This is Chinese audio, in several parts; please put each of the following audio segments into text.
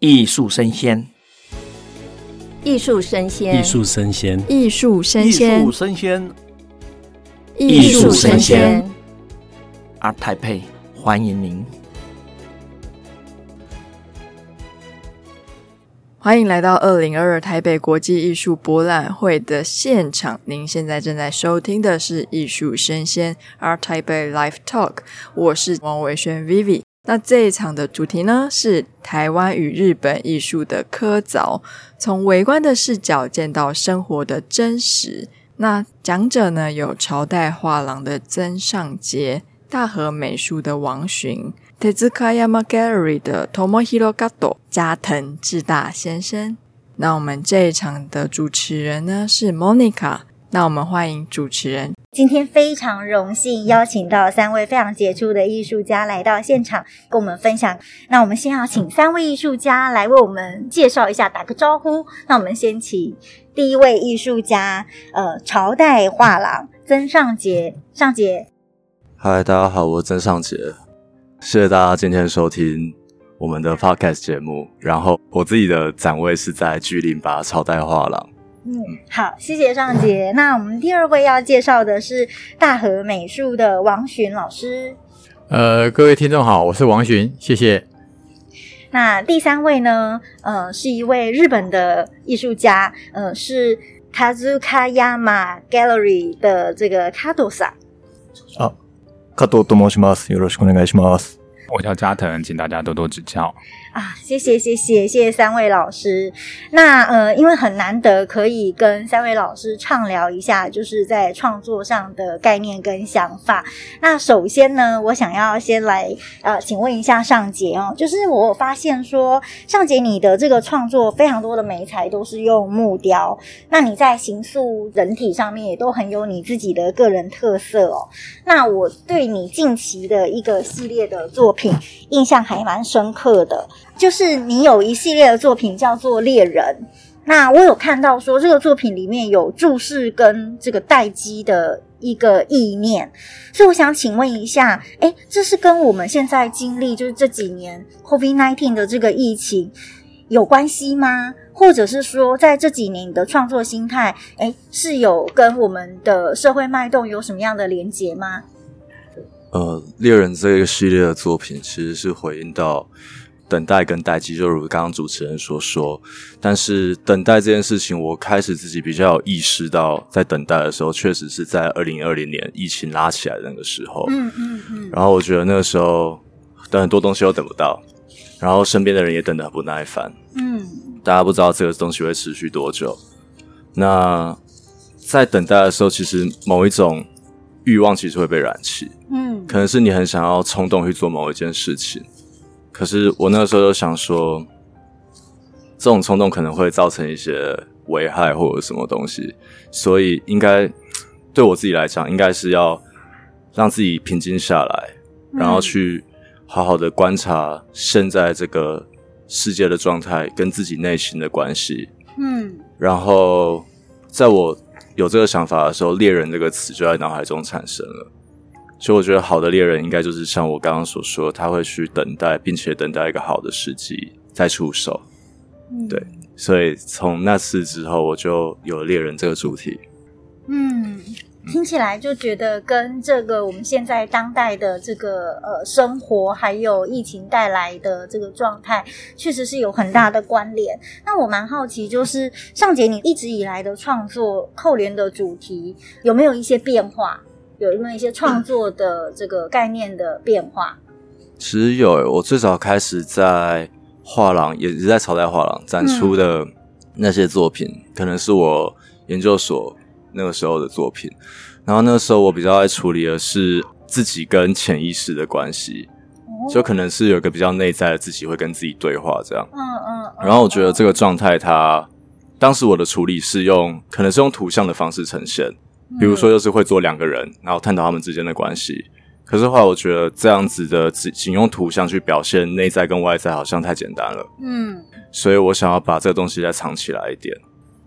艺术生鲜，艺术生鲜，艺术生鲜，艺术生鲜，艺术生鲜，艺术声鲜。ART TAIPEI，欢迎您，欢迎来到二零二二台北国际艺术博览会的现场。您现在正在收听的是艺术生鲜 ART TAIPEI Live Talk，我是王维轩 Vivi。那这一场的主题呢，是台湾与日本艺术的科凿，从微观的视角见到生活的真实。那讲者呢，有朝代画廊的曾尚杰、大和美术的王洵、Tezukayama Gallery 的 Tomohiro Gato、加藤智大先生。那我们这一场的主持人呢，是 Monica。那我们欢迎主持人。今天非常荣幸邀请到三位非常杰出的艺术家来到现场跟我们分享。那我们先要请三位艺术家来为我们介绍一下，打个招呼。那我们先请第一位艺术家，呃，朝代画廊曾尚杰，尚杰。嗨，大家好，我是曾尚杰。谢谢大家今天收听我们的 Podcast 节目。然后我自己的展位是在 G08 朝代画廊。嗯，好，谢谢尚杰。那我们第二位要介绍的是大和美术的王洵老师。呃，各位听众好，我是王洵，谢谢。那第三位呢？呃，是一位日本的艺术家，呃，是 Tezukayama Gallery 的这个卡多さん。啊，加藤と申します。よろしくお愿いします。我叫加藤，请大家多多指教。 啊，谢谢谢谢谢谢三位老师。那呃，因为很难得可以跟三位老师畅聊一下，就是在创作上的概念跟想法。那首先呢，我想要先来呃，请问一下尚杰哦，就是我发现说，尚杰你的这个创作非常多的媒材都是用木雕，那你在形塑人体上面也都很有你自己的个人特色哦。那我对你近期的一个系列的作品印象还蛮深刻的。就是你有一系列的作品叫做《猎人》，那我有看到说这个作品里面有注释跟这个待机的一个意念，所以我想请问一下，哎，这是跟我们现在经历就是这几年 COVID-19 的这个疫情有关系吗？或者是说在这几年你的创作心态，哎，是有跟我们的社会脉动有什么样的连结吗？呃，《猎人》这个系列的作品其实是回应到。等待跟待机，就如刚刚主持人所说，但是等待这件事情，我开始自己比较有意识到，在等待的时候，确实是在二零二零年疫情拉起来的那个时候。嗯嗯嗯。然后我觉得那个时候，等很多东西都等不到，然后身边的人也等得很不耐烦。嗯。大家不知道这个东西会持续多久。那在等待的时候，其实某一种欲望其实会被燃起。嗯。可能是你很想要冲动去做某一件事情。可是我那个时候就想说，这种冲动可能会造成一些危害或者什么东西，所以应该对我自己来讲，应该是要让自己平静下来，然后去好好的观察现在这个世界的状态跟自己内心的关系。嗯，然后在我有这个想法的时候，“猎人”这个词就在脑海中产生了。所以我觉得好的猎人应该就是像我刚刚所说，他会去等待，并且等待一个好的时机再出手。嗯，对，所以从那次之后，我就有了猎人这个主题。嗯，听起来就觉得跟这个我们现在当代的这个呃生活，还有疫情带来的这个状态，确实是有很大的关联。那我蛮好奇，就是尚杰，你一直以来的创作扣连的主题有没有一些变化？有没有一些创作的这个概念的变化？其实有，我最早开始在画廊，也是在朝代画廊展出的那些作品，嗯、可能是我研究所那个时候的作品。然后那个时候我比较爱处理的是自己跟潜意识的关系，哦、就可能是有一个比较内在的自己会跟自己对话这样。嗯嗯。嗯，然后我觉得这个状态，它当时我的处理是用，可能是用图像的方式呈现。比如说，就是会做两个人，然后探讨他们之间的关系。可是后来，我觉得这样子的只仅用图像去表现内在跟外在，好像太简单了。嗯，所以我想要把这个东西再藏起来一点，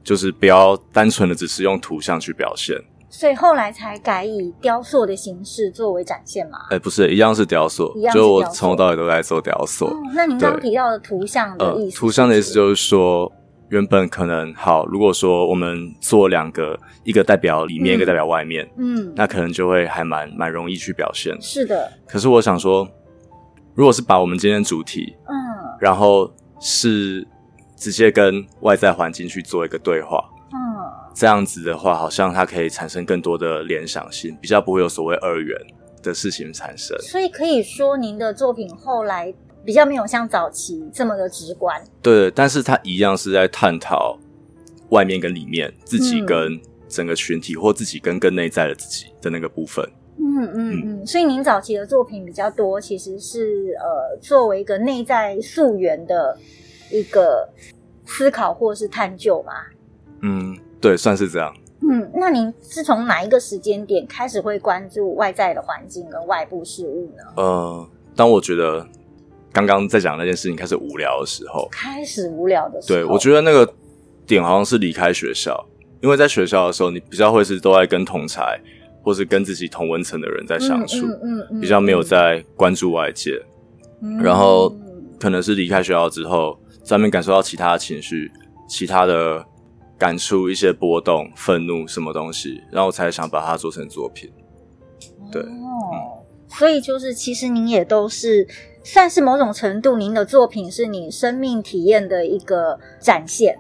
就是不要单纯的只是用图像去表现，所以后来才改以雕塑的形式作为展现嘛？哎，不是，一样是雕塑，就我从头到尾都在做雕塑。哦，那您刚刚提到的图像的意思图像的意思就是说，原本可能好，如果说我们做两个，一个代表里面，嗯、一个代表外面，嗯，那可能就会还蛮蛮容易去表现。是的。可是我想说，如果是把我们今天主题，嗯，然后是直接跟外在环境去做一个对话。嗯这样子的话，好像它可以产生更多的联想性，比较不会有所谓二元的事情产生。所以可以说，您的作品后来比较没有像早期这么的直观。对，但是它一样是在探讨外面跟里面，自己跟整个群体，嗯、或自己跟更内在的自己的那个部分。嗯嗯嗯。所以您早期的作品比较多，其实是呃，作为一个内在溯源的一个思考或是探究嘛。嗯。对，算是这样。嗯，那您是从哪一个时间点开始会关注外在的环境跟外部事物呢？呃，当我觉得刚刚在讲那件事情开始无聊的时候，开始无聊的时候，对，我觉得那个点好像是离开学校，因为在学校的时候，你比较会是都在跟同才或是跟自己同文层的人在相处，嗯嗯，嗯，比较没有在关注外界。嗯，然后可能是离开学校之后，在外面感受到其他的情绪，其他的。感触一些波动、愤怒什么东西，然后我才想把它做成作品。对，哦、嗯，所以就是其实您也都是算是某种程度，您的作品是你生命体验的一个展现。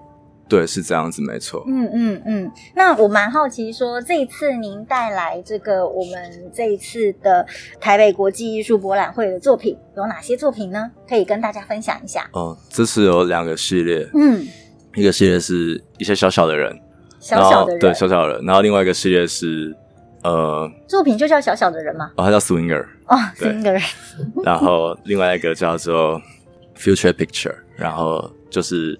对，是这样子，没错。嗯嗯嗯。那我蛮好奇说，说这一次您带来这个我们这一次的台北国际艺术博览会的作品有哪些作品呢？可以跟大家分享一下。哦，这次有两个系列。嗯。一个系列是一些小小的人，小小的人，对，小小的人。然后另外一个系列是，呃，作品就叫小小的人吗？哦，他叫 Swinger，哦，Swinger。然后另外一个叫做 Future Picture，然后就是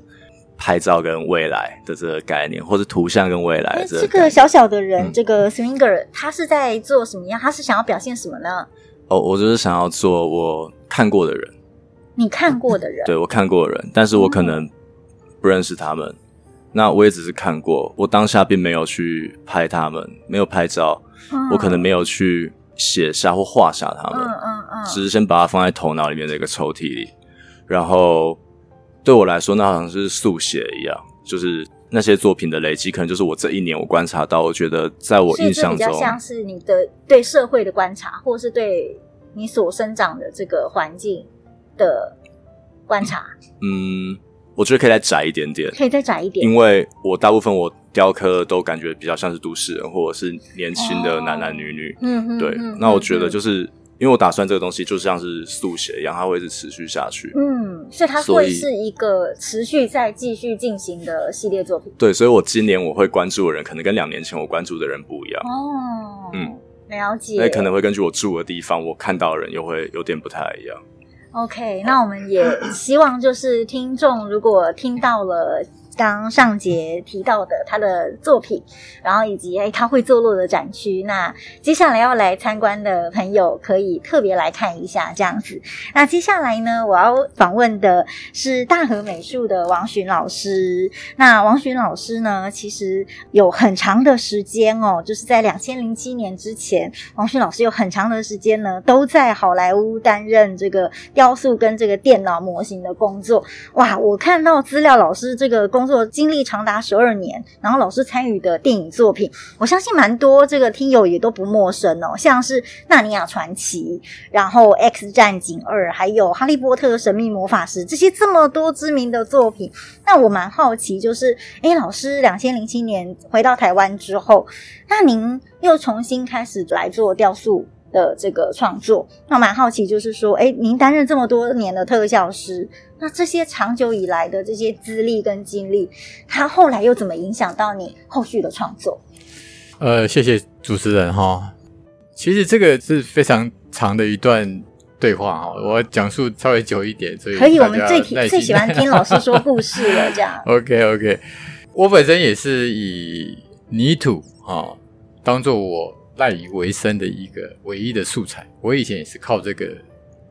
拍照跟未来的这个概念，或者图像跟未来的这个。这个小小的人，嗯、这个 Swinger，他是在做什么样？他是想要表现什么呢？哦，我就是想要做我看过的人。你看过的人？对，我看过的人，但是我可能。不认识他们，那我也只是看过，我当下并没有去拍他们，没有拍照，嗯、我可能没有去写下或画下他们，嗯嗯嗯，只是先把它放在头脑里面的一个抽屉里，然后对我来说，那好像是速写一样，就是那些作品的累积，可能就是我这一年我观察到，我觉得在我印象中，比较像是你的对社会的观察，或是对你所生长的这个环境的观察，嗯。我觉得可以再窄一点点，可以再窄一点，因为我大部分我雕刻都感觉比较像是都市人，或者是年轻的男男女女。嗯、哦、对。嗯、那我觉得就是、嗯、因为我打算这个东西就像是速写一样，它会是持续下去。嗯，所以它会是一个持续在继续进行的系列作品。对，所以我今年我会关注的人，可能跟两年前我关注的人不一样。哦，嗯，了解。那可能会根据我住的地方，我看到的人又会有点不太一样。OK，那我们也希望就是听众如果听到了。刚上节提到的他的作品，然后以及哎他会坐落的展区，那接下来要来参观的朋友可以特别来看一下这样子。那接下来呢，我要访问的是大和美术的王洵老师。那王洵老师呢，其实有很长的时间哦，就是在两千零七年之前，王洵老师有很长的时间呢，都在好莱坞担任这个雕塑跟这个电脑模型的工作。哇，我看到资料，老师这个工作作。经历长达十二年，然后老师参与的电影作品，我相信蛮多这个听友也都不陌生哦，像是《纳尼亚传奇》，然后《X 战警二》，还有《哈利波特：神秘魔法师》这些这么多知名的作品。那我蛮好奇，就是诶，老师两千零七年回到台湾之后，那您又重新开始来做雕塑的这个创作，那蛮好奇，就是说，哎，您担任这么多年的特效师。那这些长久以来的这些资历跟经历，它后来又怎么影响到你后续的创作？呃，谢谢主持人哈。其实这个是非常长的一段对话哈，我讲述稍微久一点，所以可以。我们最最喜欢听老师说故事了，这样。OK OK，我本身也是以泥土啊当做我赖以为生的一个唯一的素材。我以前也是靠这个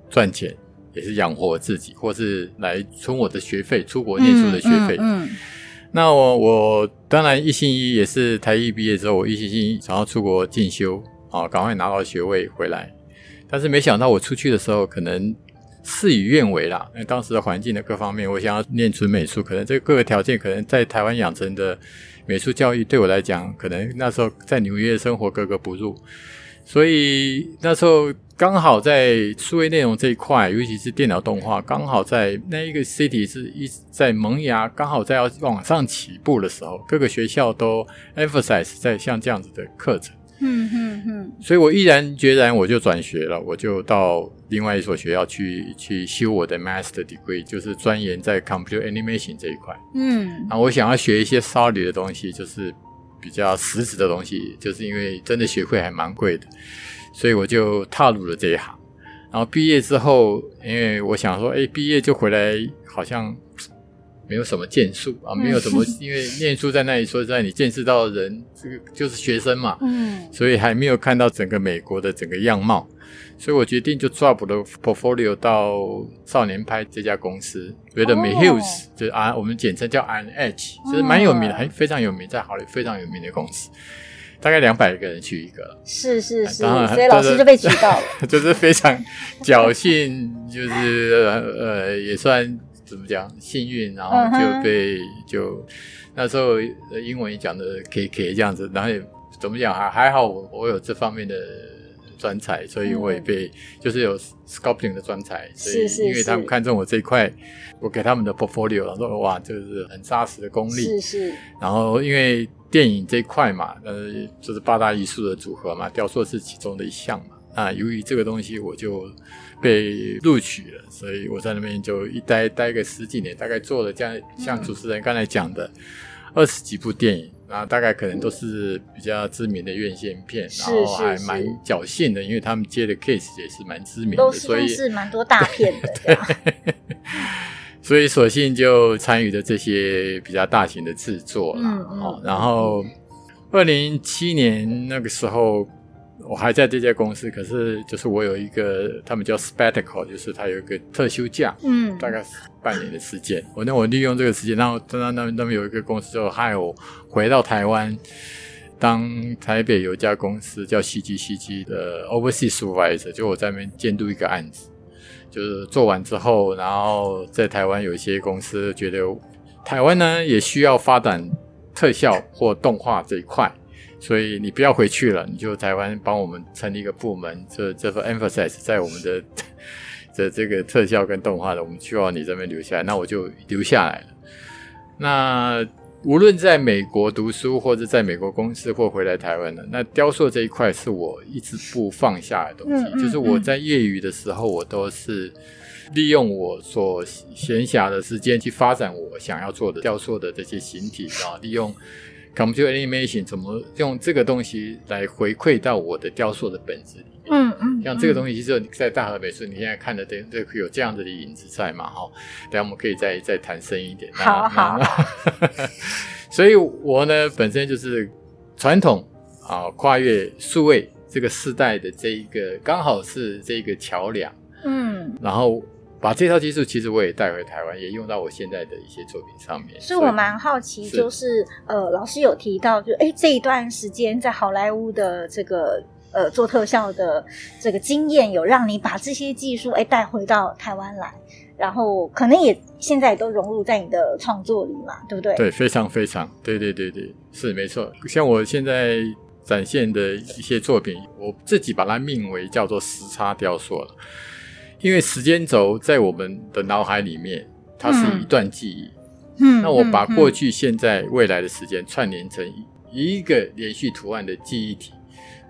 赚钱。也是养活自己，或是来存我的学费，出国念书的学费。嗯，嗯，嗯，那我我当然一心一意也是台艺毕业之后，我一心一意想要出国进修啊，赶快拿到学位回来。但是没想到我出去的时候，可能事与愿违啦。因为当时的环境的各方面，我想要念纯美术，可能这个各个条件，可能在台湾养成的美术教育对我来讲，可能那时候在纽约生活格格不入。所以那时候刚好在数位内容这一块，尤其是电脑动画，刚好在那一个 city 是一直在萌芽，刚好在要往上起步的时候，各个学校都 emphasize 在像这样子的课程。嗯嗯嗯。所以我毅然决然我就转学了，我就到另外一所学校去去修我的 master degree，就是钻研在 computer animation 这一块。嗯。然后我想要学一些 solid 的东西，就是。比较实质的东西，就是因为真的学费还蛮贵的，所以我就踏入了这一行。然后毕业之后，因为我想说，哎，毕业就回来，好像没有什么建树啊，没有什么，因为念书在那里，说实在，你见识到的人，这个就是学生嘛，嗯，所以还没有看到整个美国的整个样貌。所以我决定就 drop 了 portfolio 到少年派这家公司，Red Hills，就是啊，我们简称叫 Edge，就是蛮有名的，还非常有名，在好莱坞非常有名的公司，大概两百个人去一个，是是是，所以老师就被举到了，就是非常侥幸，就是呃也算怎么讲幸运，然后就被就那时候英文也讲的 KK 这样子，然后也怎么讲还还好我我有这方面的。专才，所以我也被、嗯、就是有 sculpting 的专才，所以因为他们看中我这一块，我给他们的 portfolio，然后说哇，这是很扎实的功力。是是。然后因为电影这一块嘛，呃，就是八大艺术的组合嘛，雕塑是其中的一项嘛。啊，由于这个东西，我就被录取了，所以我在那边就一待待个十几年，大概做了这样像主持人刚才讲的二十几部电影。然后大概可能都是比较知名的院线片，然后还蛮侥幸的，因为他们接的 case 也是蛮知名的，所以是蛮多大片的。对，所以索性就参与的这些比较大型的制作了。嗯嗯。然后二零一七年那个时候。我还在这家公司，可是就是我有一个，他们叫 Spectacle，就是他有一个特休假，嗯，大概是半年的时间。我那我利用这个时间，然后那那那边有一个公司就害我回到台湾，当台北有一家公司叫 CGCG 的 Overseas Supervisor，就我在那边监督一个案子，就是做完之后，然后在台湾有一些公司觉得台湾呢也需要发展特效或动画这一块。所以你不要回去了，你就台湾帮我们成立一个部门，这这份 emphasize 在我们的的这个特效跟动画的，我们希望你这边留下来，那我就留下来了。那无论在美国读书，或者在美国公司，或回来台湾的，那雕塑这一块是我一直不放下的东西。嗯嗯嗯、就是我在业余的时候，我都是利用我所闲暇的时间去发展我想要做的雕塑的这些形体啊，利用。Computer animation 怎么用这个东西来回馈到我的雕塑的本质里面？嗯嗯，像这个东西，其实你在大和美术，你现在看的这这有这样子的影子在嘛？哈，等下我们可以再再谈深一点。好好。所以，我呢本身就是传统啊，跨越数位这个世代的这一个，刚好是这个桥梁。嗯，然后。把这套技术，其实我也带回台湾，也用到我现在的一些作品上面。所以我蛮好奇，就是，是呃，老师有提到，就哎，这一段时间在好莱坞的这个呃做特效的这个经验，有让你把这些技术哎带回到台湾来，然后可能也现在也都融入在你的创作里嘛，对不对？对，非常非常，对对对对，是没错。像我现在展现的一些作品，我自己把它命为叫做时差雕塑了。因为时间轴在我们的脑海里面，它是一段记忆。嗯，那我把过去、现在、未来的时间串联成一个连续图案的记忆体，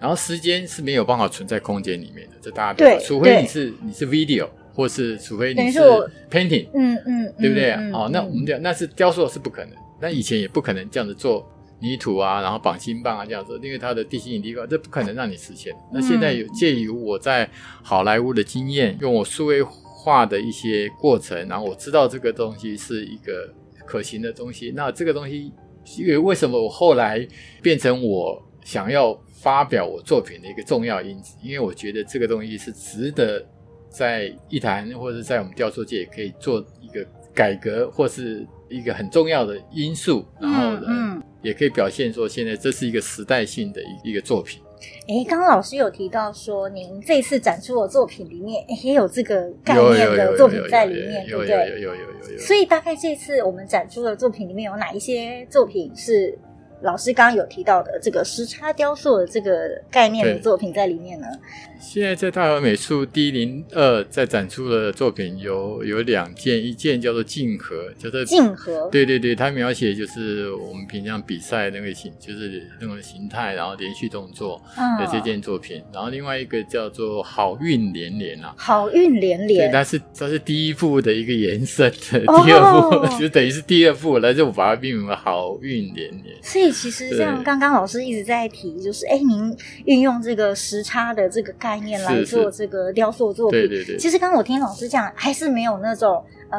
然后时间是没有办法存在空间里面的，这大家对，除非你是你是 video，或是除非你是 painting，嗯嗯，对不对？哦，那我们讲那是雕塑是不可能，那以前也不可能这样子做。泥土啊，然后绑金棒啊，这样子，因为它的地心引力高，这不可能让你实现。那现在有借由我在好莱坞的经验，用我数位化的一些过程，然后我知道这个东西是一个可行的东西。那这个东西，因为为什么我后来变成我想要发表我作品的一个重要因子？因为我觉得这个东西是值得在艺坛或者在我们雕塑界可以做一个改革或是一个很重要的因素，然后呢，嗯，也可以表现说现在这是一个时代性的一一个作品。哎，刚刚老师有提到说，您这次展出的作品里面也有这个概念的作品在里面，对不对？有有有有有有。所以大概这次我们展出的作品里面有哪一些作品是？老师刚刚有提到的这个时差雕塑的这个概念的作品在里面呢。现在在大和美术 D 零二在展出的作品有有两件，一件叫做竞合，叫做竞合。对对对，它描写就是我们平常比赛那个形，就是那种形态，然后连续动作的这件作品。嗯、然后另外一个叫做好运连连啊，好运连连，对，它是它是第一部的一个延伸的，第二部、哦、就等于是第二部，那就把它命名为好运连连。所以其实像刚刚老师一直在提，就是哎，您运用这个时差的这个概念来做这个雕塑作品，对对对。其实刚刚我听老师讲，还是没有那种呃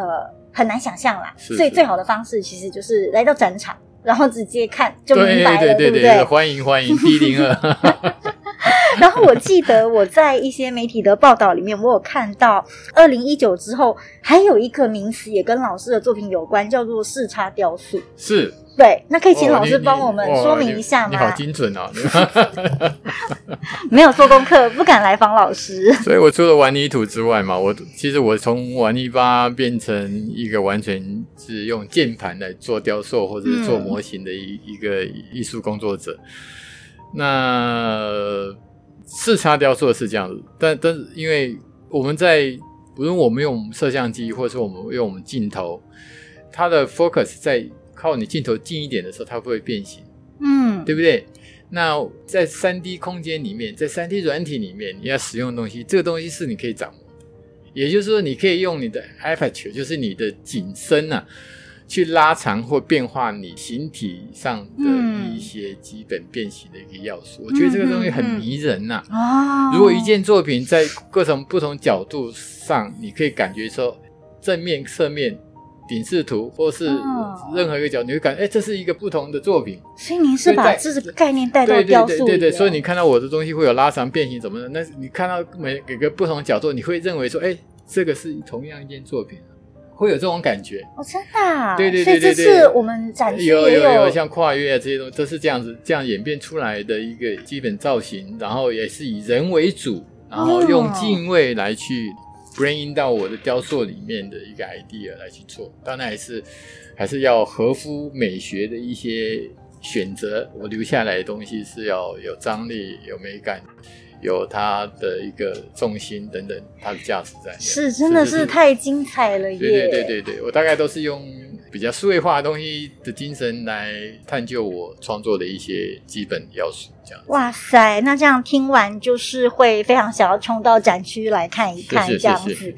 很难想象啦。所以最好的方式其实就是来到展场，然后直接看就明白了，对不对？欢迎欢迎 D 零二。然后我记得我在一些媒体的报道里面，我有看到二零一九之后还有一个名词也跟老师的作品有关，叫做视差雕塑。是。对，那可以请老师帮我们说明一下吗？哦、你，你好精准 哦！没有做功课，不敢来访老师。所以我除了玩泥土之外嘛，我其实我从玩泥巴变成一个完全是用键盘来做雕塑或者做模型的一、嗯、一个艺术工作者。那视差雕塑是这样子，但但是因为我们在无论我们用摄像机，或者说我们用我们镜头，它的 focus 在。靠你镜头近一点的时候，它会变形，嗯，对不对？那在三 D 空间里面，在三 D 软体里面，你要使用的东西，这个东西是你可以掌握的。也就是说，你可以用你的 aperture，就是你的景深啊，去拉长或变化你形体上的一些基本变形的一个要素。嗯、我觉得这个东西很迷人呐、啊。哦、嗯，嗯、如果一件作品在各种不同角度上，你可以感觉说正面、侧面。顶视图，或是任何一个角，你会感觉，哎，这是一个不同的作品。所以您是把这个概念带到雕塑里。对对对对对，所以你看到我的东西会有拉长、变形什么的。那你看到每每个不同的角度，你会认为说，哎，这个是同样一件作品，会有这种感觉。哦，真的？对对对对对。所以这是我们展示有有有像跨越啊这些东西，都是这样子这样演变出来的一个基本造型，然后也是以人为主，然后用敬畏来去。bring in 到我的雕塑里面的一个 idea 来去做，当然也是还是要合乎美学的一些选择。我留下来的东西是要有张力、有美感、有它的一个重心等等，它的价值在。是，真的是太精彩了耶！对对对对对，我大概都是用比较数位化的东西的精神来探究我创作的一些基本要素。哇塞，那这样听完就是会非常想要冲到展区来看一看，这样子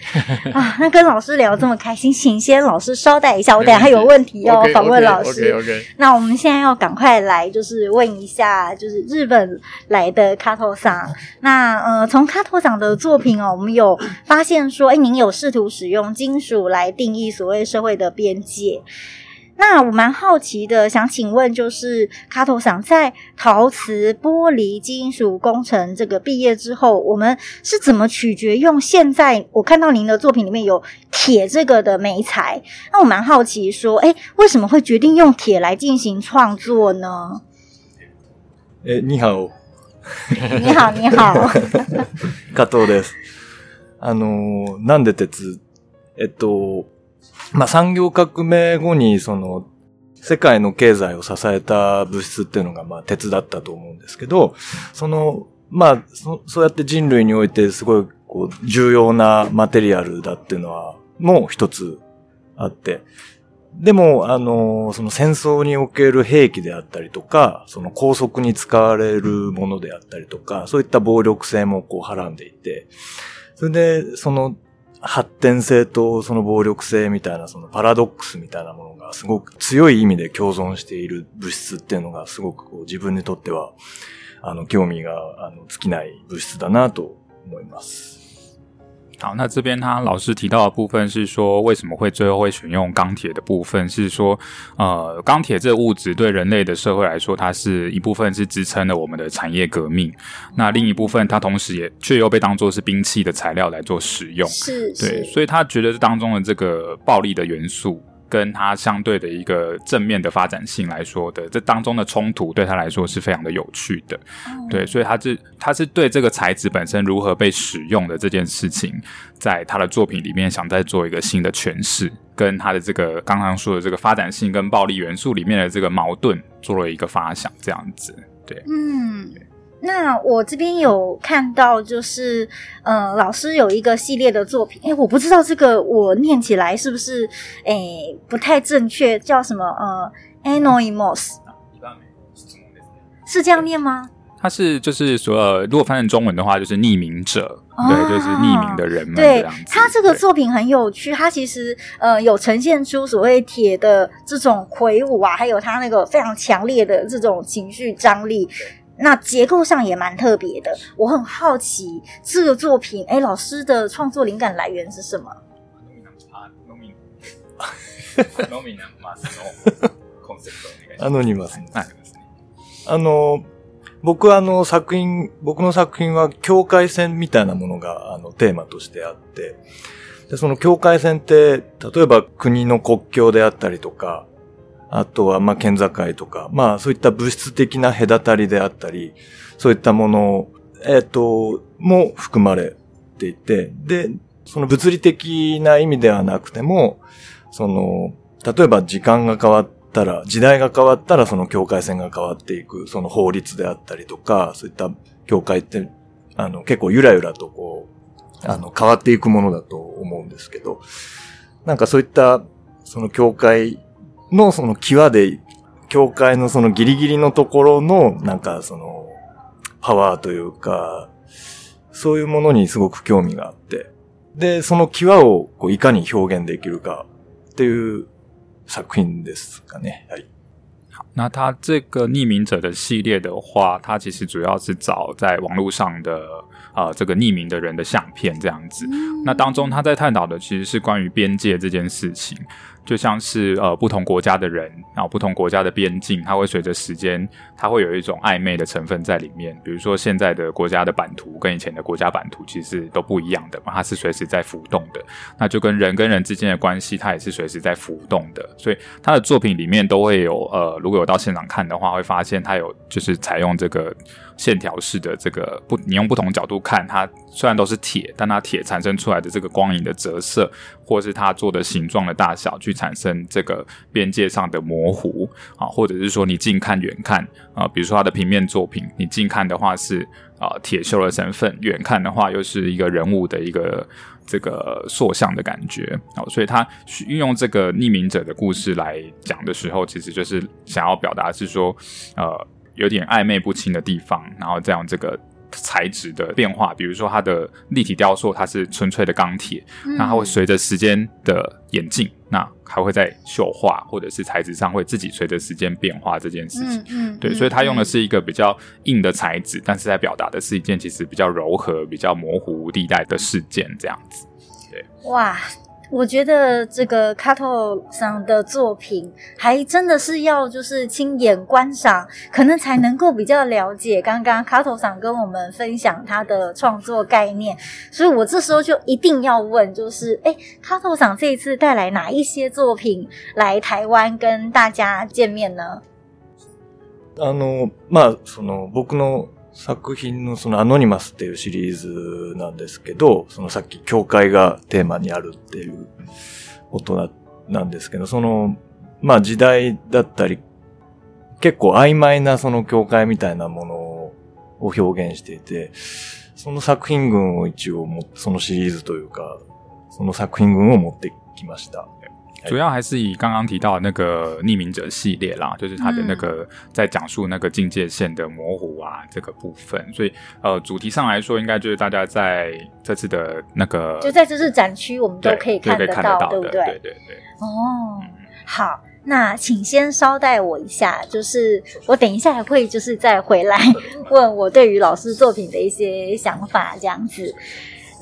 啊。那跟老师聊这么开心，请先老师稍待一下，我等下还有问题要访问老师。OK OK。那我们现在要赶快来，就是问一下，就是日本来的加藤さん。那呃，从加藤さん的作品哦，我们有发现说，哎，您有试图使用金属来定义所谓社会的边界。 那我蛮好奇的，想请问，就是加藤さん在陶瓷、玻璃、金属工程这个毕业之后，我们是怎么取决用现在我看到您的作品里面有铁这个的媒材？那我蛮好奇说，哎，为什么会决定用铁来进行创作呢？诶，你好，你好，你好，加藤です。あの、なんで鉄？えっと。 まあ、产业革命后に、その、世界の经済を支えた物质っていうのが、まあ、鉄だったと思うんですけど、その、まあ、そそうやって人类においてすごい、こう、重要なマテリアルだっていうのは、もう一つあって、でも、あの、その戦争における兵器であったりとか、その拘束に使われるものであったりとか、そういった暴力性もこう、はらんでいて、それで、その、発展性とその暴力性みたいなそのパラドックスみたいなものがすごく強い意味で共存している物質っていうのがすごくこう自分にとってはあの興味があの尽きない物質だなと思います。好，那这边他老师提到的部分是说，为什么会最后会选用钢铁的部分？是说，呃，钢铁这个物质对人类的社会来说，它是一部分是支撑了我们的产业革命，那另一部分它同时也却又被当做是兵器的材料来做使用，是，对，所以他觉得这当中的这个暴力的元素。跟他相对的一个正面的发展性来说的，这当中的冲突对他来说是非常的有趣的，嗯、对，所以他是他是对这个材质本身如何被使用的这件事情，在他的作品里面想再做一个新的诠释，跟他的这个刚刚说的这个发展性跟暴力元素里面的这个矛盾做了一个发想，这样子，对，嗯。那我这边有看到，就是呃，老师有一个系列的作品，哎，我不知道这个我念起来是不是哎不太正确，叫什么呃，Anonymous，是这样念吗？它是就是说，如果翻成中文的话，就是匿名者，哦、对，就是匿名的人们。对，他这个作品很有趣，他其实呃有呈现出所谓铁的这种魁梧啊，还有他那个非常强烈的这种情绪张力。那结构上也蛮特别的，我很好奇这个作品，哎，老师的创作灵感来源是什么？アノニマス。あの、仆はあの作品、仆の作品は境界线みたいなものがあのテーマとしてあって、で、その境界线って、例えば国の国境であったりとか、 あとは、まあ、県境とか、まあ、そういった物质的な隔たりであったり、そういったもの、えっ、ー、と、も含まれていて、で、その物理的な意味ではなくても、その、例えば时间が変わったら、时代が変わったらその境界线が変わっていく、その法律であったりとか、そういった境界って、あの、结构ゆらゆらとこう、あの、変わっていくものだと思うんですけど、なんかそういった、その境界のその际で、境界のそのギリギリのところの、なんかその、パワーというか、そういうものにすごく兴味があって、で、その际をこういかに表现できるかっていう作品ですかね。はい。那他这个匿名者的系列的话，他其实主要是找在网络上的啊、呃、这个匿名的人的相片这样子。那当中他在探讨的其实是关于边界这件事情。就像是呃不同国家的人，然后不同国家的边境，它会随着时间，它会有一种暧昧的成分在里面。比如说现在的国家的版图跟以前的国家版图其实都不一样的嘛，它是随时在浮动的。那就跟人跟人之间的关系，它也是随时在浮动的。所以他的作品里面都会有呃，如果有到现场看的话，会发现他有就是采用这个。线条式的这个不，你用不同角度看它，虽然都是铁，但它铁产生出来的这个光影的折射，或是它做的形状的大小，去产生这个边界上的模糊啊，或者是说你近看远看啊，比如说它的平面作品，你近看的话是啊铁锈的身份，远看的话又是一个人物的一个这个塑像的感觉啊，所以它运用这个匿名者的故事来讲的时候，其实就是想要表达是说呃。有点暧昧不清的地方，然后这样这个材质的变化，比如说它的立体雕塑，它是纯粹的钢铁，嗯、那它会随着时间的演进，那还会在绣画或者是材质上会自己随着时间变化这件事情。嗯，嗯对，所以它用的是一个比较硬的材质，嗯、但是在表达的是一件其实比较柔和、比较模糊地带的事件，这样子。对，哇。我觉得这个卡托桑的作品还真的是要就是亲眼观赏，可能才能够比较了解刚刚卡托桑跟我们分享他的创作概念。所以我这时候就一定要问，就是诶，卡托桑这一次带来哪一些作品来台湾跟大家见面呢？あの、まあ、その仆の。 作品のそのアノニマスっていうシリーズなんですけど、そのさっき教会がテーマにあるっていうことなんですけど、その、まあ时代だったり、结构暧昧なその教会みたいなものを表现していて、その作品群を一応も、そのシリーズというか、その作品群を持ってきました。主要还是以刚刚提到的那个匿名者系列啦，就是他的那个在讲述那个境界线的模糊啊，这个部分。所以呃，主题上来说，应该就是大家在这次的那个就在这次展区，我们都可以看得到，对，不对？对对对。哦，好，那请先稍待我一下，就是我等一下还会就是再回来 问我对于老师作品的一些想法，这样子。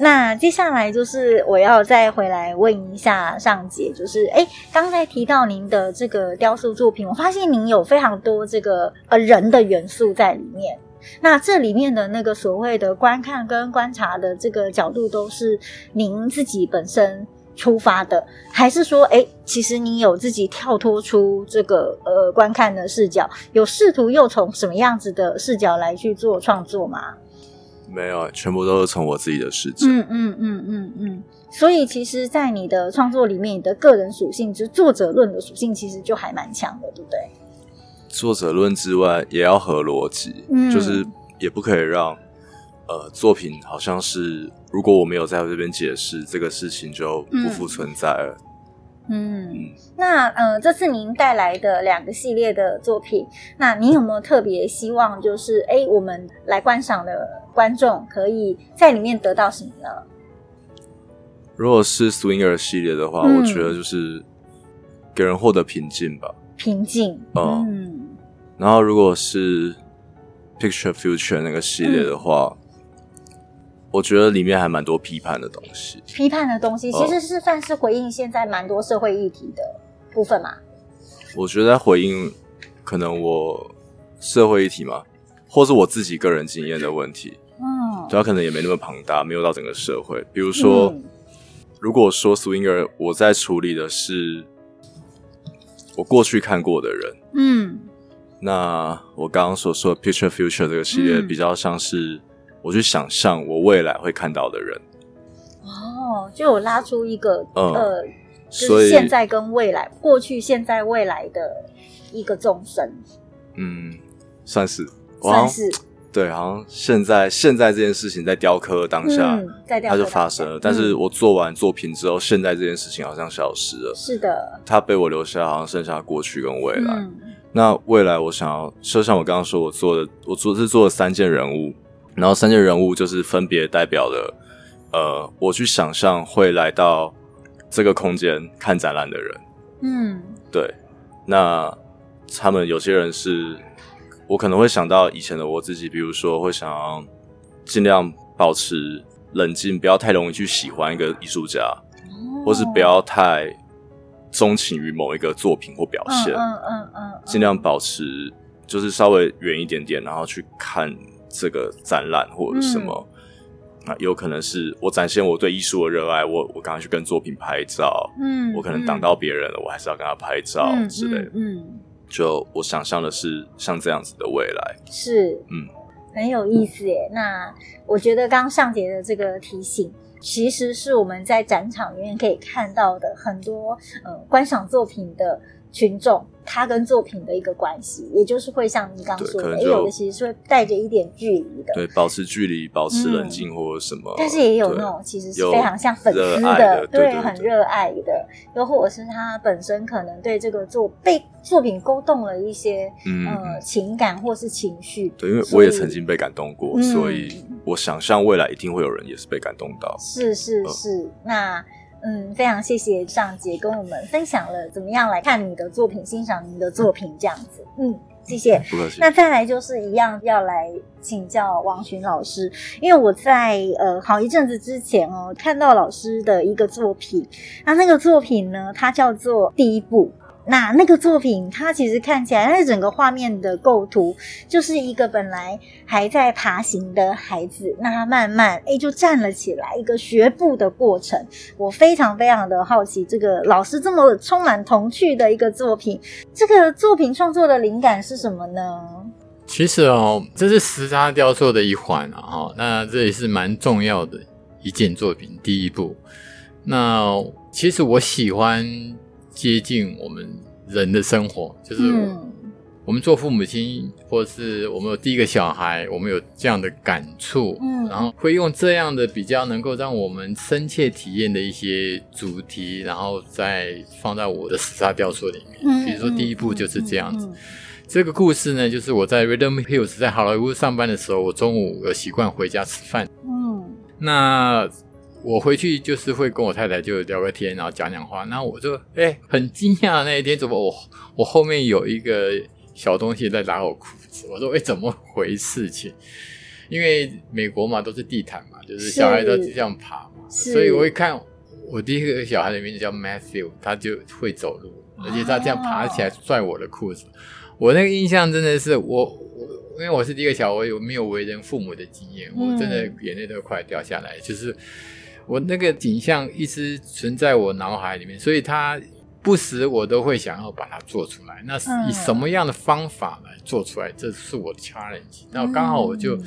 那接下来就是我要再回来问一下尚杰，就是哎，刚才提到您的这个雕塑作品，我发现您有非常多这个呃人的元素在里面。那这里面的那个所谓的观看跟观察的这个角度，都是您自己本身出发的，还是说，哎，其实你有自己跳脱出这个呃观看的视角，有试图又从什么样子的视角来去做创作吗？没有，全部都是从我自己的视角。嗯嗯嗯嗯嗯。所以，其实，在你的创作里面，你的个人属性，就是作者论的属性，其实就还蛮强的，对不对？作者论之外，也要合逻辑，嗯，就是也不可以让呃作品好像是，如果我没有在我这边解释这个事情，就不复存在了。嗯嗯，那呃，这次您带来的两个系列的作品，那您有没有特别希望，就是哎，我们来观赏的观众可以在里面得到什么呢？如果是 Swinger 系列的话，嗯、我觉得就是给人获得平静吧，平静。嗯，嗯然后如果是 Picture Future 那个系列的话。嗯我觉得里面还蛮多批判的东西，批判的东西其实是算是回应现在蛮多社会议题的部分嘛。我觉得在回应可能我社会议题嘛，或是我自己个人经验的问题。嗯，对，它可能也没那么庞大，没有到整个社会。比如说，嗯、如果说 Swinger，我在处理的是我过去看过的人，嗯，那我刚刚所说的 Picture Future 这个系列比较像是。我去想象我未来会看到的人，哦，就有拉出一个、嗯、呃，就是现在跟未来、过去、现在、未来的一个众生。嗯，算是，算是，对，好像现在现在这件事情在雕刻当下，嗯、在雕刻它就发生了。嗯、但是我做完作品之后，现在这件事情好像消失了。是的，它被我留下，好像剩下过去跟未来。嗯、那未来，我想要，就像我刚刚说，我做的，我做是做了三件人物。然后三件人物就是分别代表了，呃，我去想象会来到这个空间看展览的人。嗯，对。那他们有些人是，我可能会想到以前的我自己，比如说会想要尽量保持冷静，不要太容易去喜欢一个艺术家，哦、或是不要太钟情于某一个作品或表现。嗯嗯嗯，嗯嗯嗯尽量保持就是稍微远一点点，然后去看。这个展览或者什么，有可能是我展现我对艺术的热爱，我我刚刚去跟作品拍照，嗯，我可能挡到别人了，嗯、我还是要跟他拍照之类的，嗯，就我想象的是像这样子的未来，是，嗯，很有意思耶。嗯、那我觉得刚刚尚杰的这个提醒，其实是我们在展场里面可以看到的很多呃观赏作品的群众。他跟作品的一个关系，也就是会像你刚刚说的，也有的其实是会带着一点距离的，对，保持距离，保持冷静或者什么。嗯、但是也有那种其实是非常像粉丝的，对，对，很热爱的，又或者是他本身可能对这个作被作品勾动了一些嗯、呃、情感或是情绪。对，因为我也曾经被感动过，所以，所以我想象未来一定会有人也是被感动到。是是是，嗯、那。嗯，非常谢谢尚杰跟我们分享了怎么样来看你的作品，欣赏你的作品这样子。嗯，谢谢。不客气。那再来就是一样要来请教王群老师，因为我在呃好一阵子之前哦看到老师的一个作品，那那个作品呢，它叫做《第一步》。那那个作品，它其实看起来，它整个画面的构图，就是一个本来还在爬行的孩子，那他慢慢哎就站了起来，一个学步的过程。我非常非常的好奇，这个老师这么充满童趣的一个作品，这个作品创作的灵感是什么呢？其实哦，这是石沙雕塑的一环啊，哈，那这也是蛮重要的一件作品，第一步。那其实我喜欢。接近我们人的生活，就是我们做父母亲，或是我们有第一个小孩，我们有这样的感触，嗯，然后会用这样的比较能够让我们深切体验的一些主题，然后再放在我的时差雕塑里面。嗯，比如说第一步就是这样子。这个故事呢，就是我在 Redwood Hills 在好莱坞上班的时候，我中午有习惯回家吃饭。嗯，那。我回去就是会跟我太太就聊个天，然后讲讲话。那我就哎、欸、很惊讶那一天怎么我我后面有一个小东西在拉我裤子。我说哎、欸、怎么回事情？因为美国嘛都是地毯嘛，就是小孩都这样爬嘛，所以我一看我第一个小孩的名字叫 Matthew，他就会走路，而且他这样爬起来拽我的裤子，我那个印象真的是我我因为我是第一个小孩，我有没有为人父母的经验，我真的眼泪都快掉下来，就是我那个景象一直存在我脑海里面，所以它。不时我都会想要把它做出来，那是以什么样的方法来做出来？嗯、这是我的 challenge。那刚好我就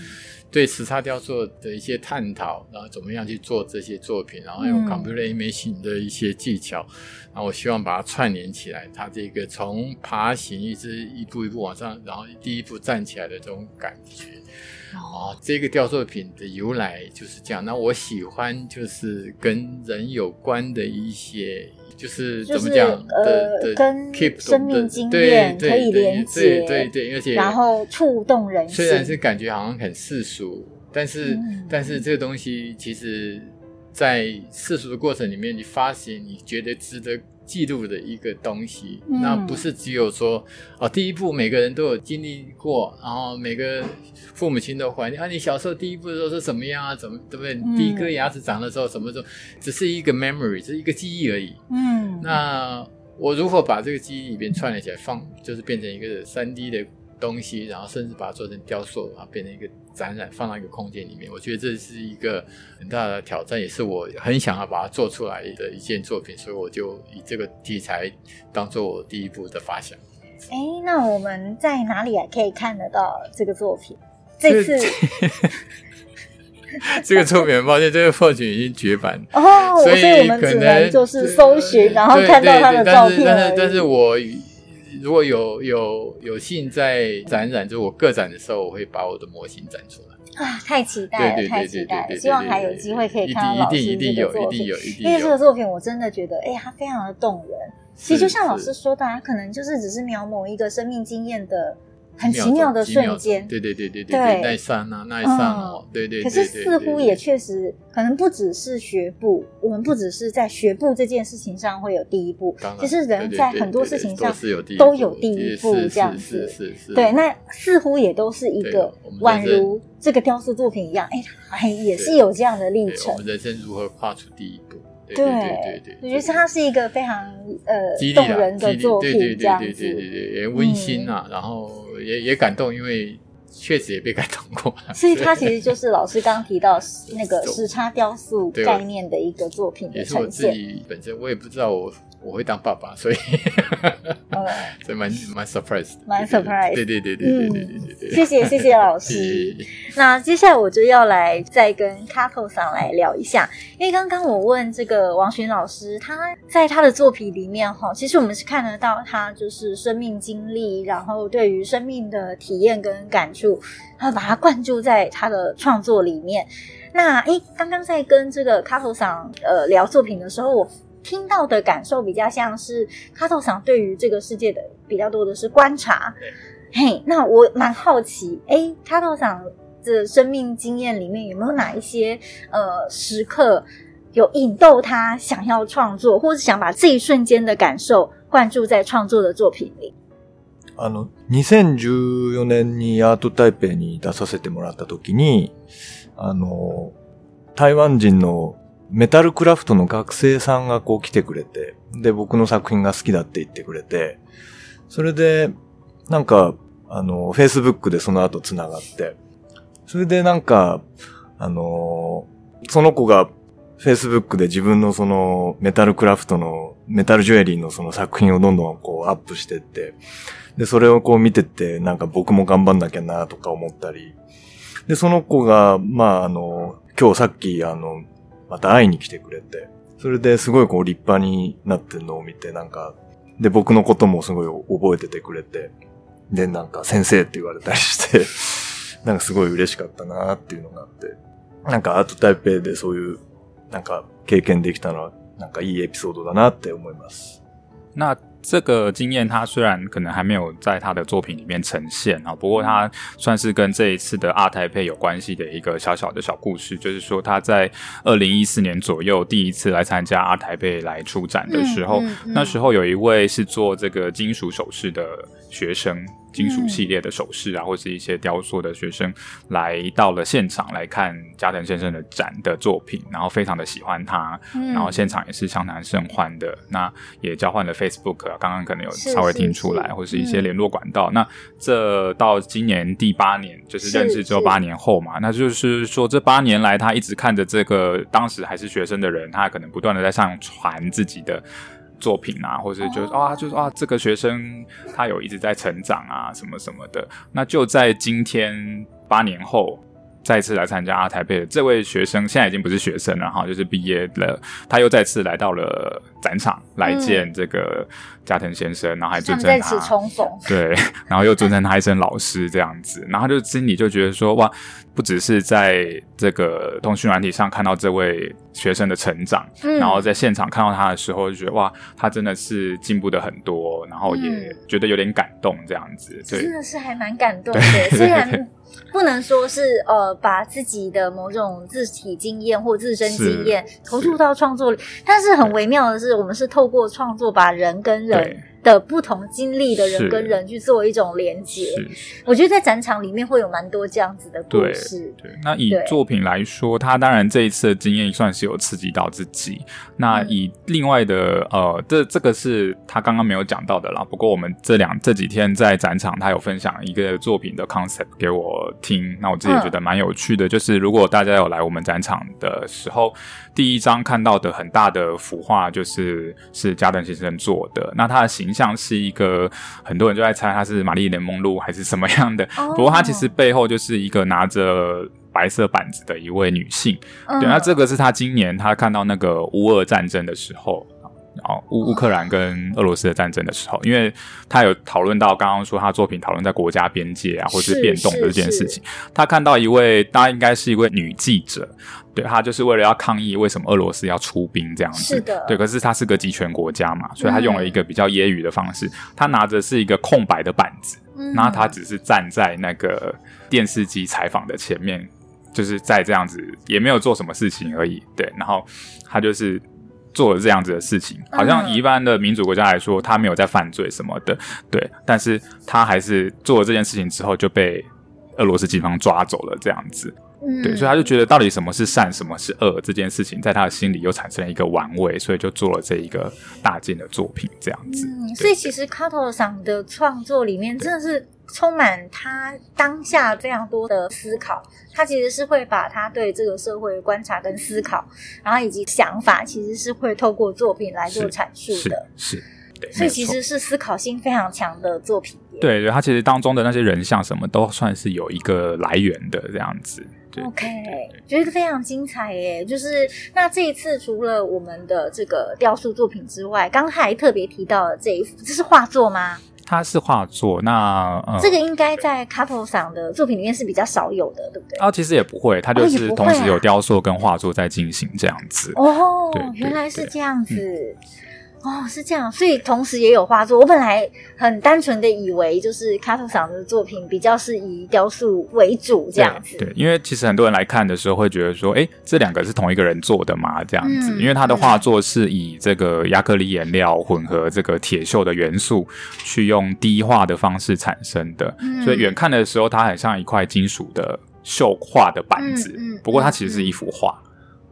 对时差雕塑的一些探讨，然后怎么样去做这些作品，然后用 computer imaging 的一些技巧，然后我希望把它串联起来。它这个从爬行一直一步一步往上，然后第一步站起来的这种感觉。哦，这个雕塑品的由来就是这样。那我喜欢就是跟人有关的一些。就是怎么讲呃，跟生命经验可以连接，对对对，而且然后触动人心。虽然是感觉好像很世俗，但是、嗯、但是这个东西其实，在世俗的过程里面，你发现你觉得值得。记录的一个东西，那不是只有说哦，第一步每个人都有经历过，然后每个父母亲都怀念啊，你小时候第一步的时候是怎么样啊？怎么对不对？第一颗牙齿长的时候什么时候？只是一个 memory，只是一个记忆而已。嗯，那我如何把这个记忆里边串联起来放，就是变成一个三 D 的。东西，然后甚至把它做成雕塑，然后变成一个展览，放到一个空间里面。我觉得这是一个很大的挑战，也是我很想要把它做出来的一件作品。所以我就以这个题材当做我第一步的发想。哎，那我们在哪里可以看得到这个作品？这次这个作品，很抱歉，这个作品已经绝版哦，所以我们只能就是搜寻，然后看到他的照片。但是，但是我。如果有有有幸在展览，就我个展的时候，我会把我的模型展出来。啊，太期待了，太期待了！希望还有机会可以看到老师一定有，一定有，因为这个作品我真的觉得，哎、欸，它非常的动人。其实就像老师说的，它可能就是只是描摹一个生命经验的。很奇妙的瞬间，对对对对对，那一刹那，那一刹那，对对。可是似乎也确实，可能不只是学步，我们不只是在学步这件事情上会有第一步，其实人在很多事情上都有第一步这样子。对，那似乎也都是一个宛如这个雕塑作品一样，哎，哎，也是有这样的历程。我们人生如何跨出第一步？对对对对，我觉得它是一个非常呃动人的作品，对对对，也温馨啊，然后。也也感动，因为确实也被感动过。所以它其实就是老师刚刚提到那个 时差雕塑概念的一个作品的呈现。也是我自己本身，我也不知道我。我会当爸爸，所以，所以蛮蛮 surprise，蛮 surprise，对对对对对对对对。谢谢谢谢老师。那接下来我就要来再跟 Kato 桑来聊一下，因为刚刚我问这个王寻老师，他在他的作品里面哈，其实我们是看得到他就是生命经历，然后对于生命的体验跟感触，他把它灌注在他的创作里面。那诶，刚刚在跟这个 Kato 桑呃聊作品的时候，我。听到的感受比较像是卡托桑对于这个世界的比较多的是观察，嘿，那我蛮好奇，诶，卡托桑的生命经验里面有没有哪一些呃时刻有引逗他想要创作，或是想把这一瞬间的感受灌注在创作的作品里？あの、2014年にアート台北に出させてもらった时に、あの、台湾人の メタルクラフトの学生さんがこう来てくれて、で、仆の作品が好きだって言ってくれて、それで、なんか、あの、Facebook でその后繋がって、それでなんか、あの、その子が Facebook で自分のそのメタルクラフトのメタルジュエリーのその作品をどんどんこうアップしてって、で、それをこう见てって、なんか仆も顽张んなきゃなとか思ったり、で、その子が、まあ、あの、今日さっき、あの、また会いに来てくれて、それですごいこう立派になってるのを見て、なんか、で、僕のこともすごい覚えててくれて、で、なんか先生って言われたりして なんかすごい嬉しかったなっていうのがあって、なんかアート台北でそういう、なんか経験できたのは、なんかいいエピソードだなって思います。那这个经验，他虽然可能还没有在他的作品里面呈现啊，不过他算是跟这一次的阿台配有关系的一个小小的小故事，就是说他在二零一四年左右第一次来参加阿台配来出展的时候，嗯嗯嗯、那时候有一位是做这个金属首饰的学生。金属系列的首饰啊，嗯、或是一些雕塑的学生来到了现场来看加藤先生的展的作品，然后非常的喜欢他，嗯、然后现场也是相谈甚欢的。那也交换了 Facebook，刚刚可能有稍微听出来，是是是或是一些联络管道。嗯、那这到今年第八年，就是认识之后八年后嘛，那就是说这八年来他一直看着这个当时还是学生的人，他可能不断的在上传自己的。作品啊，或者就是啊，就是啊，这个学生他有一直在成长啊，什么什么的。那就在今天八年后，再次来参加 ART TAIPEI 的这位学生，现在已经不是学生了哈，就是毕业了。他又再次来到了展场来见这个加藤先生，嗯、然后还尊称他，在此重逢。对，然后又尊称他一声老师这样子，然后就心里就觉得说哇。不只是在这个通讯软体上看到这位学生的成长，嗯、然后在现场看到他的时候，就觉得哇，他真的是进步的很多，然后也觉得有点感动，这样子，对，真的是还蛮感动的。虽然不能说是呃把自己的某种自体经验或自身经验投入到创作里，但是很微妙的是，我们是透过创作把人跟人。的不同经历的人跟人去做一种连接，我觉得在展场里面会有蛮多这样子的故事。对，对，那以作品来说，他当然这一次的经验算是有刺激到自己。那以另外的呃，这这个是他刚刚没有讲到的啦。不过我们这两这几天在展场，他有分享一个作品的 concept 给我听，那我自己也觉得蛮有趣的。就是如果大家有来我们展场的时候，第一张看到的很大的幅画，就是是加藤先生做的。那他的形像是一个，很多人就在猜他是玛丽莲梦露还是什么样的。Oh. 不过他其实背后就是一个拿着白色板子的一位女性。Uh. 对，那这个是他今年他看到那个乌俄战争的时候，然后乌乌克兰跟俄罗斯的战争的时候，因为他有讨论到刚刚说他作品讨论在国家边界啊，或是变动的这件事情。他看到一位，大概应该是一位女记者。对，他就是为了要抗议为什么俄罗斯要出兵这样子。是的。对，可是他是个集权国家嘛，所以他用了一个比较揶揄的方式。嗯、他拿着是一个空白的板子，嗯、然后他只是站在那个电视机采访的前面，就是在这样子，也没有做什么事情而已。对，然后他就是做了这样子的事情，好像一般的民主国家来说，他没有在犯罪什么的。对，但是他还是做了这件事情之后就被俄罗斯警方抓走了这样子。对，所以他就觉得到底什么是善，什么是恶这件事情，在他的心里又产生了一个玩味，所以就做了这一个大件的作品这样子。嗯，所以其实加藤さん的创作里面真的是充满他当下非常多的思考，他其实是会把他对这个社会观察跟思考，然后以及想法，其实是会透过作品来做阐述的。是，是，对，所以其实是思考性非常强的作品。对，对，他其实当中的那些人像什么都算是有一个来源的这样子。OK，觉得非常精彩耶！就是那这一次除了我们的这个雕塑作品之外，刚才特别提到了这一幅，这是画作吗？它是画作，那、呃、这个应该在加藤さん的作品里面是比较少有的，对不对？啊，其实也不会，它就是同时有雕塑跟画作在进行这样子。哦，对对对，原来是这样子。嗯哦，是这样，所以同时也有画作。我本来很单纯的以为，就是加藤さん的作品比较是以雕塑为主这样子。对，对，因为其实很多人来看的时候会觉得说，哎，这两个是同一个人做的嘛？这样子，嗯、因为他的画作是以这个亚克力颜料混合这个铁锈的元素，去用低画的方式产生的，嗯、所以远看的时候，它很像一块金属的绣画的板子。嗯嗯、不过它其实是一幅画，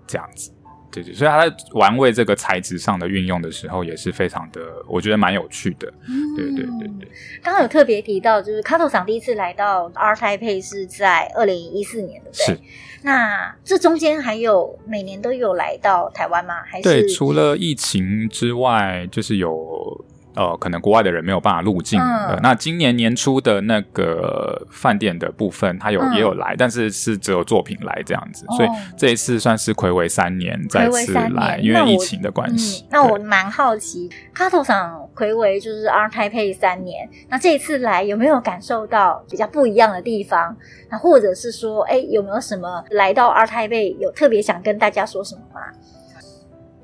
这样子。对对，所以他在玩味这个材质上的运用的时候，也是非常的，我觉得蛮有趣的。嗯，对对对对。刚刚有特别提到，就是卡头厂第一次来到 ART TAIPEI 是在二零一四年的，对。是。那这中间还有每年都有来到台湾吗？还是？对，除了疫情之外，就是有。呃，可能国外的人没有办法入境。嗯、呃，那今年年初的那个饭店的部分，他有、嗯、也有来，但是是只有作品来这样子，哦、所以这一次算是睽违三年再次来，因为疫情的关系。那我蛮、嗯、好奇，加藤さん睽违就是 ART TAIPEI 三年，那这一次来有没有感受到比较不一样的地方？那或者是说，哎，有没有什么来到 ART TAIPEI 有特别想跟大家说什么吗？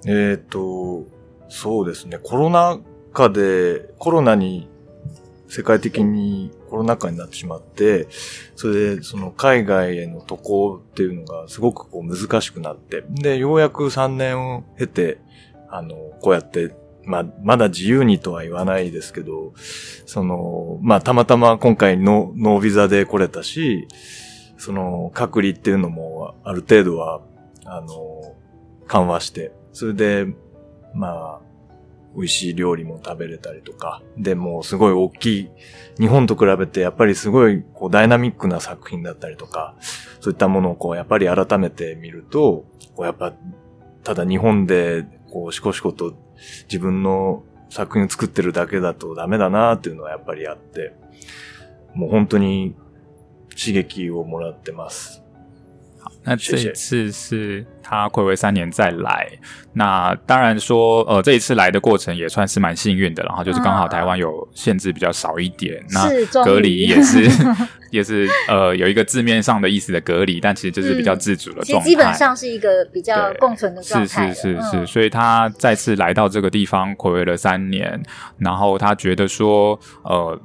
えっと、そうですね。コロナ 祸でコロナに世界的にコロナ祸になってしまって、それでその海外への渡航っていうのがすごくこう难しくなって、で、ようやく3年を経て、あの、こうやって、まあ、まだ自由にとは言わないですけど、その、まあ、たまたま今回のノービザで来れたし、その、隔离っていうのも、ある程度は、あの、缓和して、それで、まあ、美味しい料理も食べれたりとか、で、もすごい大きい、日本と比べてやっぱりすごいこうダイナミックな作品だったりとか、そういったものをこうやっぱり改めて见ると、こうやっぱ、ただ日本でこうしこしこと自分の作品を作ってるだけだとダメだなっていうのはやっぱりあって、もう本当に刺激をもらってます。那这一次是他暌违三年再来，那当然说，呃，这一次来的过程也算是蛮幸运的，然后就是刚好台湾有限制比较少一点，啊、那隔离也是 也是呃有一个字面上的意思的隔离，但其实就是比较自主的状态，嗯、基本上是一个比较共存的状态。是是是是，嗯、所以他再次来到这个地方暌违了三年，然后他觉得说，呃。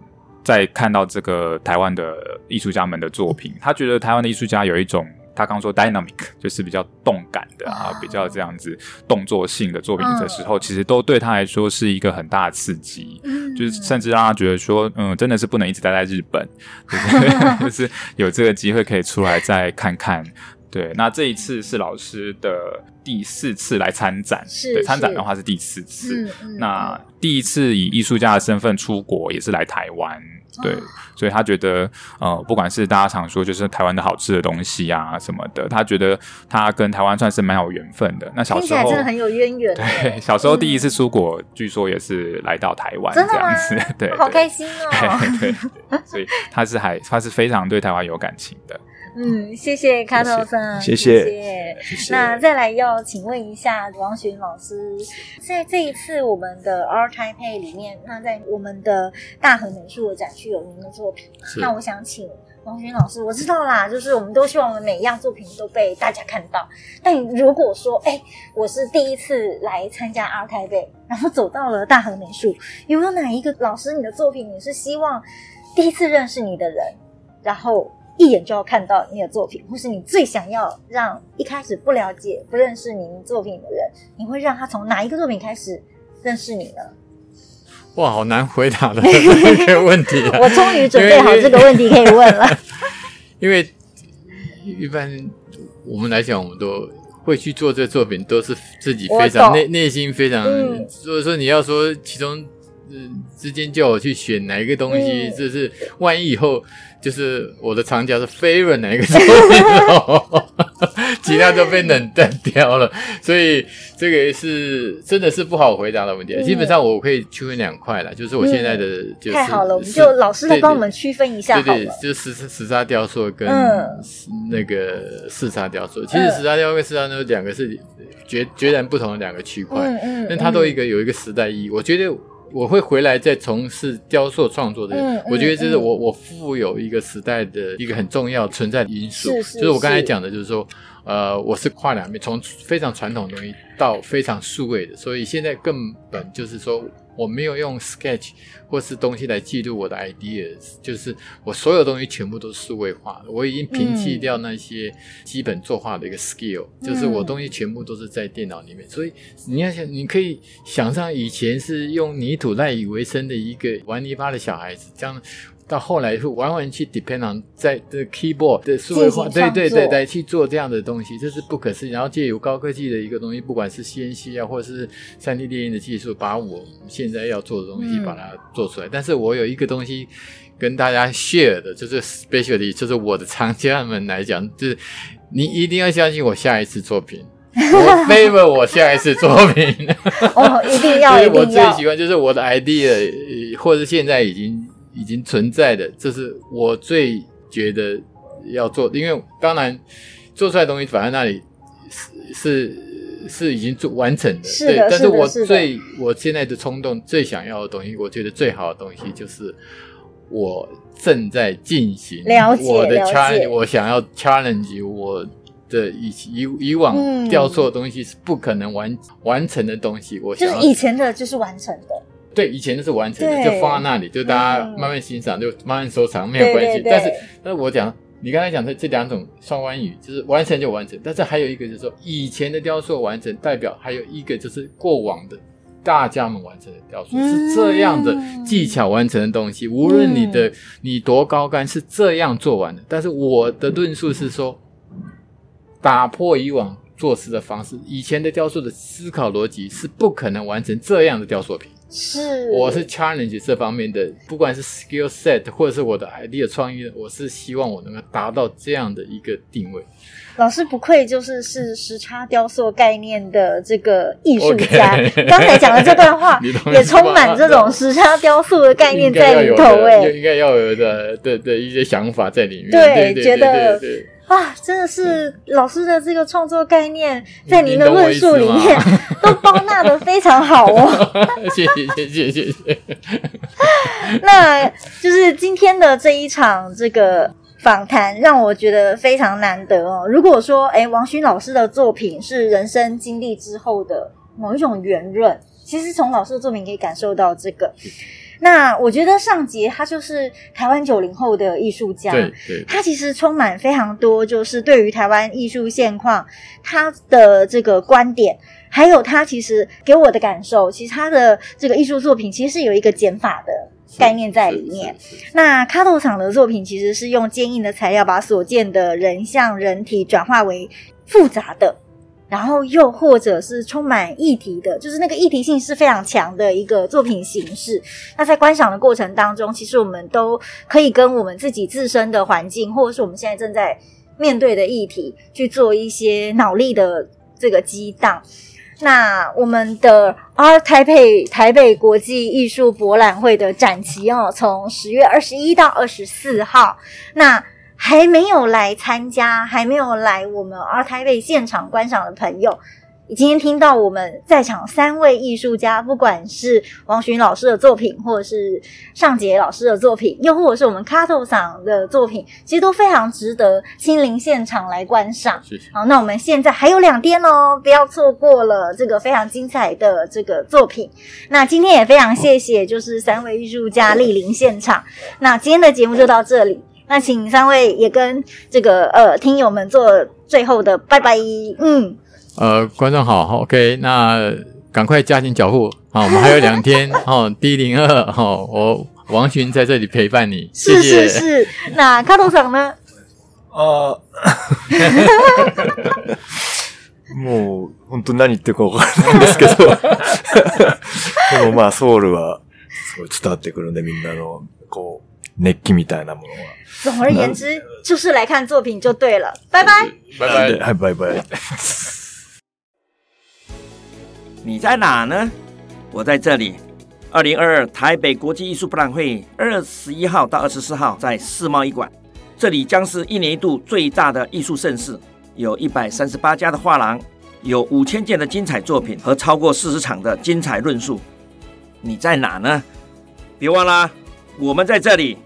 在看到这个台湾的艺术家们的作品，他觉得台湾的艺术家有一种他刚说 dynamic，就是比较动感的啊，比较这样子动作性的作品的时候，其实都对他来说是一个很大的刺激，就是甚至让他觉得说，嗯，真的是不能一直待在日本，就是就是有这个机会可以出来再看看。对，那这一次是老师的第四次来参展，是对参展的话是第四次。那第一次以艺术家的身份出国，也是来台湾。对，哦、所以他觉得，呃，不管是大家常说就是台湾的好吃的东西啊什么的，他觉得他跟台湾算是蛮有缘分的。那小时候真的很有渊源。对，小时候第一次出国，嗯、据说也是来到台湾这样子。对，好开心哦。对，所以他是还他是非常对台湾有感情的。嗯，谢谢卡头森，谢谢，谢谢。那再来要请问一下王璇老师，在这一次我们的 ART TAIPEI 里面，那在我们的大和美术的展区有您的作品，那我想请王璇老师，我知道啦，就是我们都希望我们每一样作品都被大家看到。但如果说，哎，我是第一次来参加 ART TAIPEI，然后走到了大和美术，有没有哪一个老师，你的作品你是希望第一次认识你的人，然后？一眼就要看到你的作品，或是你最想要让一开始不了解、不认识您作品的人，你会让他从哪一个作品开始认识你呢？哇，好难回答的 这个问题啊！我终于准备好这个问题可以问了。因为一般我们来讲，我们都会去做这个作品，都是自己非常内内心非常。嗯、所以说，你要说其中嗯之间叫我去选哪一个东西，就、嗯、是万一以后。就是我的长脚是 favorite 哪一个作品，其他都被冷淡掉了，所以这个是真的是不好回答的问题。嗯、基本上我可以区分两块了，就是我现在的就是、嗯、太好了，我们就老师来帮我们区分一下对对，就是石石沙雕塑跟那个四沙雕塑。嗯、其实石沙雕塑跟四沙雕塑两个是截截然不同的两个区块，嗯嗯，但它都一个有一个时代意义，我觉得。我会回来再从事雕塑创作的，嗯、我觉得这是我、嗯、我富有一个时代的一个很重要存在的因素，是是是，就是我刚才讲的，就是说，呃，我是跨两面，从非常传统的东西到非常数位的，所以现在根本就是说。我没有用 sketch 或是东西来记录我的 ideas，就是我所有东西全部都是数位化的。我已经摒弃掉那些基本作画的一个 skill，、嗯、就是我东西全部都是在电脑里面。所以你要想，你可以想象以前是用泥土赖以为生的一个玩泥巴的小孩子，这样。到后来会完完去 depend on 在这 keyboard 的数位化，对对对，来去做这样的东西，这是不可思议。然后借由高科技的一个东西，不管是 CNC 啊，或者是三 D 列印的技术，把我现在要做的东西把它做出来。嗯、但是我有一个东西跟大家 share 的，就是 specially，就是我的藏家们来讲，就是你一定要相信我下一次作品，我 favor 我下一次作品。哦，一定要，所 以我最喜欢就是我的 idea，或者现在已经。已经存在的，这是我最觉得要做，因为当然做出来的东西摆在那里是是是已经做完成的，对。但是我是最我现在的冲动最想要的东西，我觉得最好的东西就是我正在进行我的 challenge，我想要 challenge 我的以以以往掉错的东西是不可能完完成的东西，我想就是以前的就是完成的。对，以前都是完成的，就放在那里，就大家慢慢欣赏，嗯、就慢慢收藏，没有关系。但是，但是我讲，你刚才讲的这两种双关语，就是完成就完成。但是还有一个就是说，以前的雕塑完成，代表还有一个就是过往的大家们完成的雕塑，是这样的技巧完成的东西。无论你的你多高干，是这样做完的。但是我的论述是说，打破以往做事的方式，以前的雕塑的思考逻辑是不可能完成这样的雕塑品。是，我是 challenge 这方面的，不管是 skill set 或者是我的 idea 创意，我是希望我能够达到这样的一个定位。老师不愧就是是时差雕塑概念的这个艺术家，刚.才讲的这段话 也充满这种时差雕塑的概念在里头，哎，应该要有的对对一些想法在里面。对，对对对对对觉得。哇，真的是老师的这个创作概念，在您的论述里面 都包纳的非常好哦。谢谢谢谢谢谢。那就是今天的这一场这个访谈，让我觉得非常难得哦。如果说，哎，王勋老师的作品是人生经历之后的某一种圆润，其实从老师的作品可以感受到这个。那我觉得尚杰他就是台湾九零后的艺术家，对对，他其实充满非常多，就是对于台湾艺术现况他的这个观点，还有他其实给我的感受，其实他的这个艺术作品其实是有一个减法的概念在里面。那卡斗厂的作品其实是用坚硬的材料，把所见的人像人体转化为复杂的。然后又或者是充满议题的，就是那个议题性是非常强的一个作品形式。那在观赏的过程当中，其实我们都可以跟我们自己自身的环境，或者是我们现在正在面对的议题，去做一些脑力的这个激荡。那我们的 R 台北台北国际艺术博览会的展期哦，从十月二十一到二十四号，那。还没有来参加，还没有来我们 ART TAIPEI 现场观赏的朋友，今天听到我们在场三位艺术家，不管是王勋老师的作品，或者是尚杰老师的作品，又或者是我们卡杜桑的作品，其实都非常值得亲临现场来观赏。谢谢。好，那我们现在还有两天哦，不要错过了这个非常精彩的这个作品。那今天也非常谢谢，就是三位艺术家莅临现场。那今天的节目就到这里。那请三位也跟这个呃听友们做最后的拜拜。嗯，呃，观众好，OK，那赶快加紧脚步，好，我们还有两天，哦，D 零二，好，我王勋在这里陪伴你，谢谢。是是是，那卡杜桑呢？呃，もう本当何言ってるか分からないんですけど、でもまあソウルはすごい伝わってくるんでみんなのこう。 热気みたいなものは。总而言之，就是来看作品就对了。拜拜，拜拜，嗨，拜拜。你在哪呢？我在这里。二零二二台北国际艺术博览会，二十一号到二十四号在世贸一馆，这里将是一年一度最大的艺术盛事，有一百三十八家的画廊，有五千件的精彩作品和超过四十场的精彩论述。你在哪呢？别忘了。 我们在这里，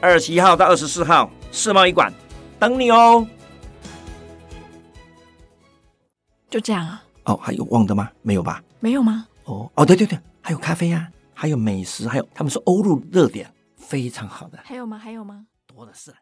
二十一号到二十四号世贸一馆等你哦。就这样啊？哦，还有忘的吗？没有吧？没有吗？哦哦，对对对，还有咖啡呀、啊，还有美食，还有他们说欧陆热点，非常好的。还有吗？还有吗？多的是。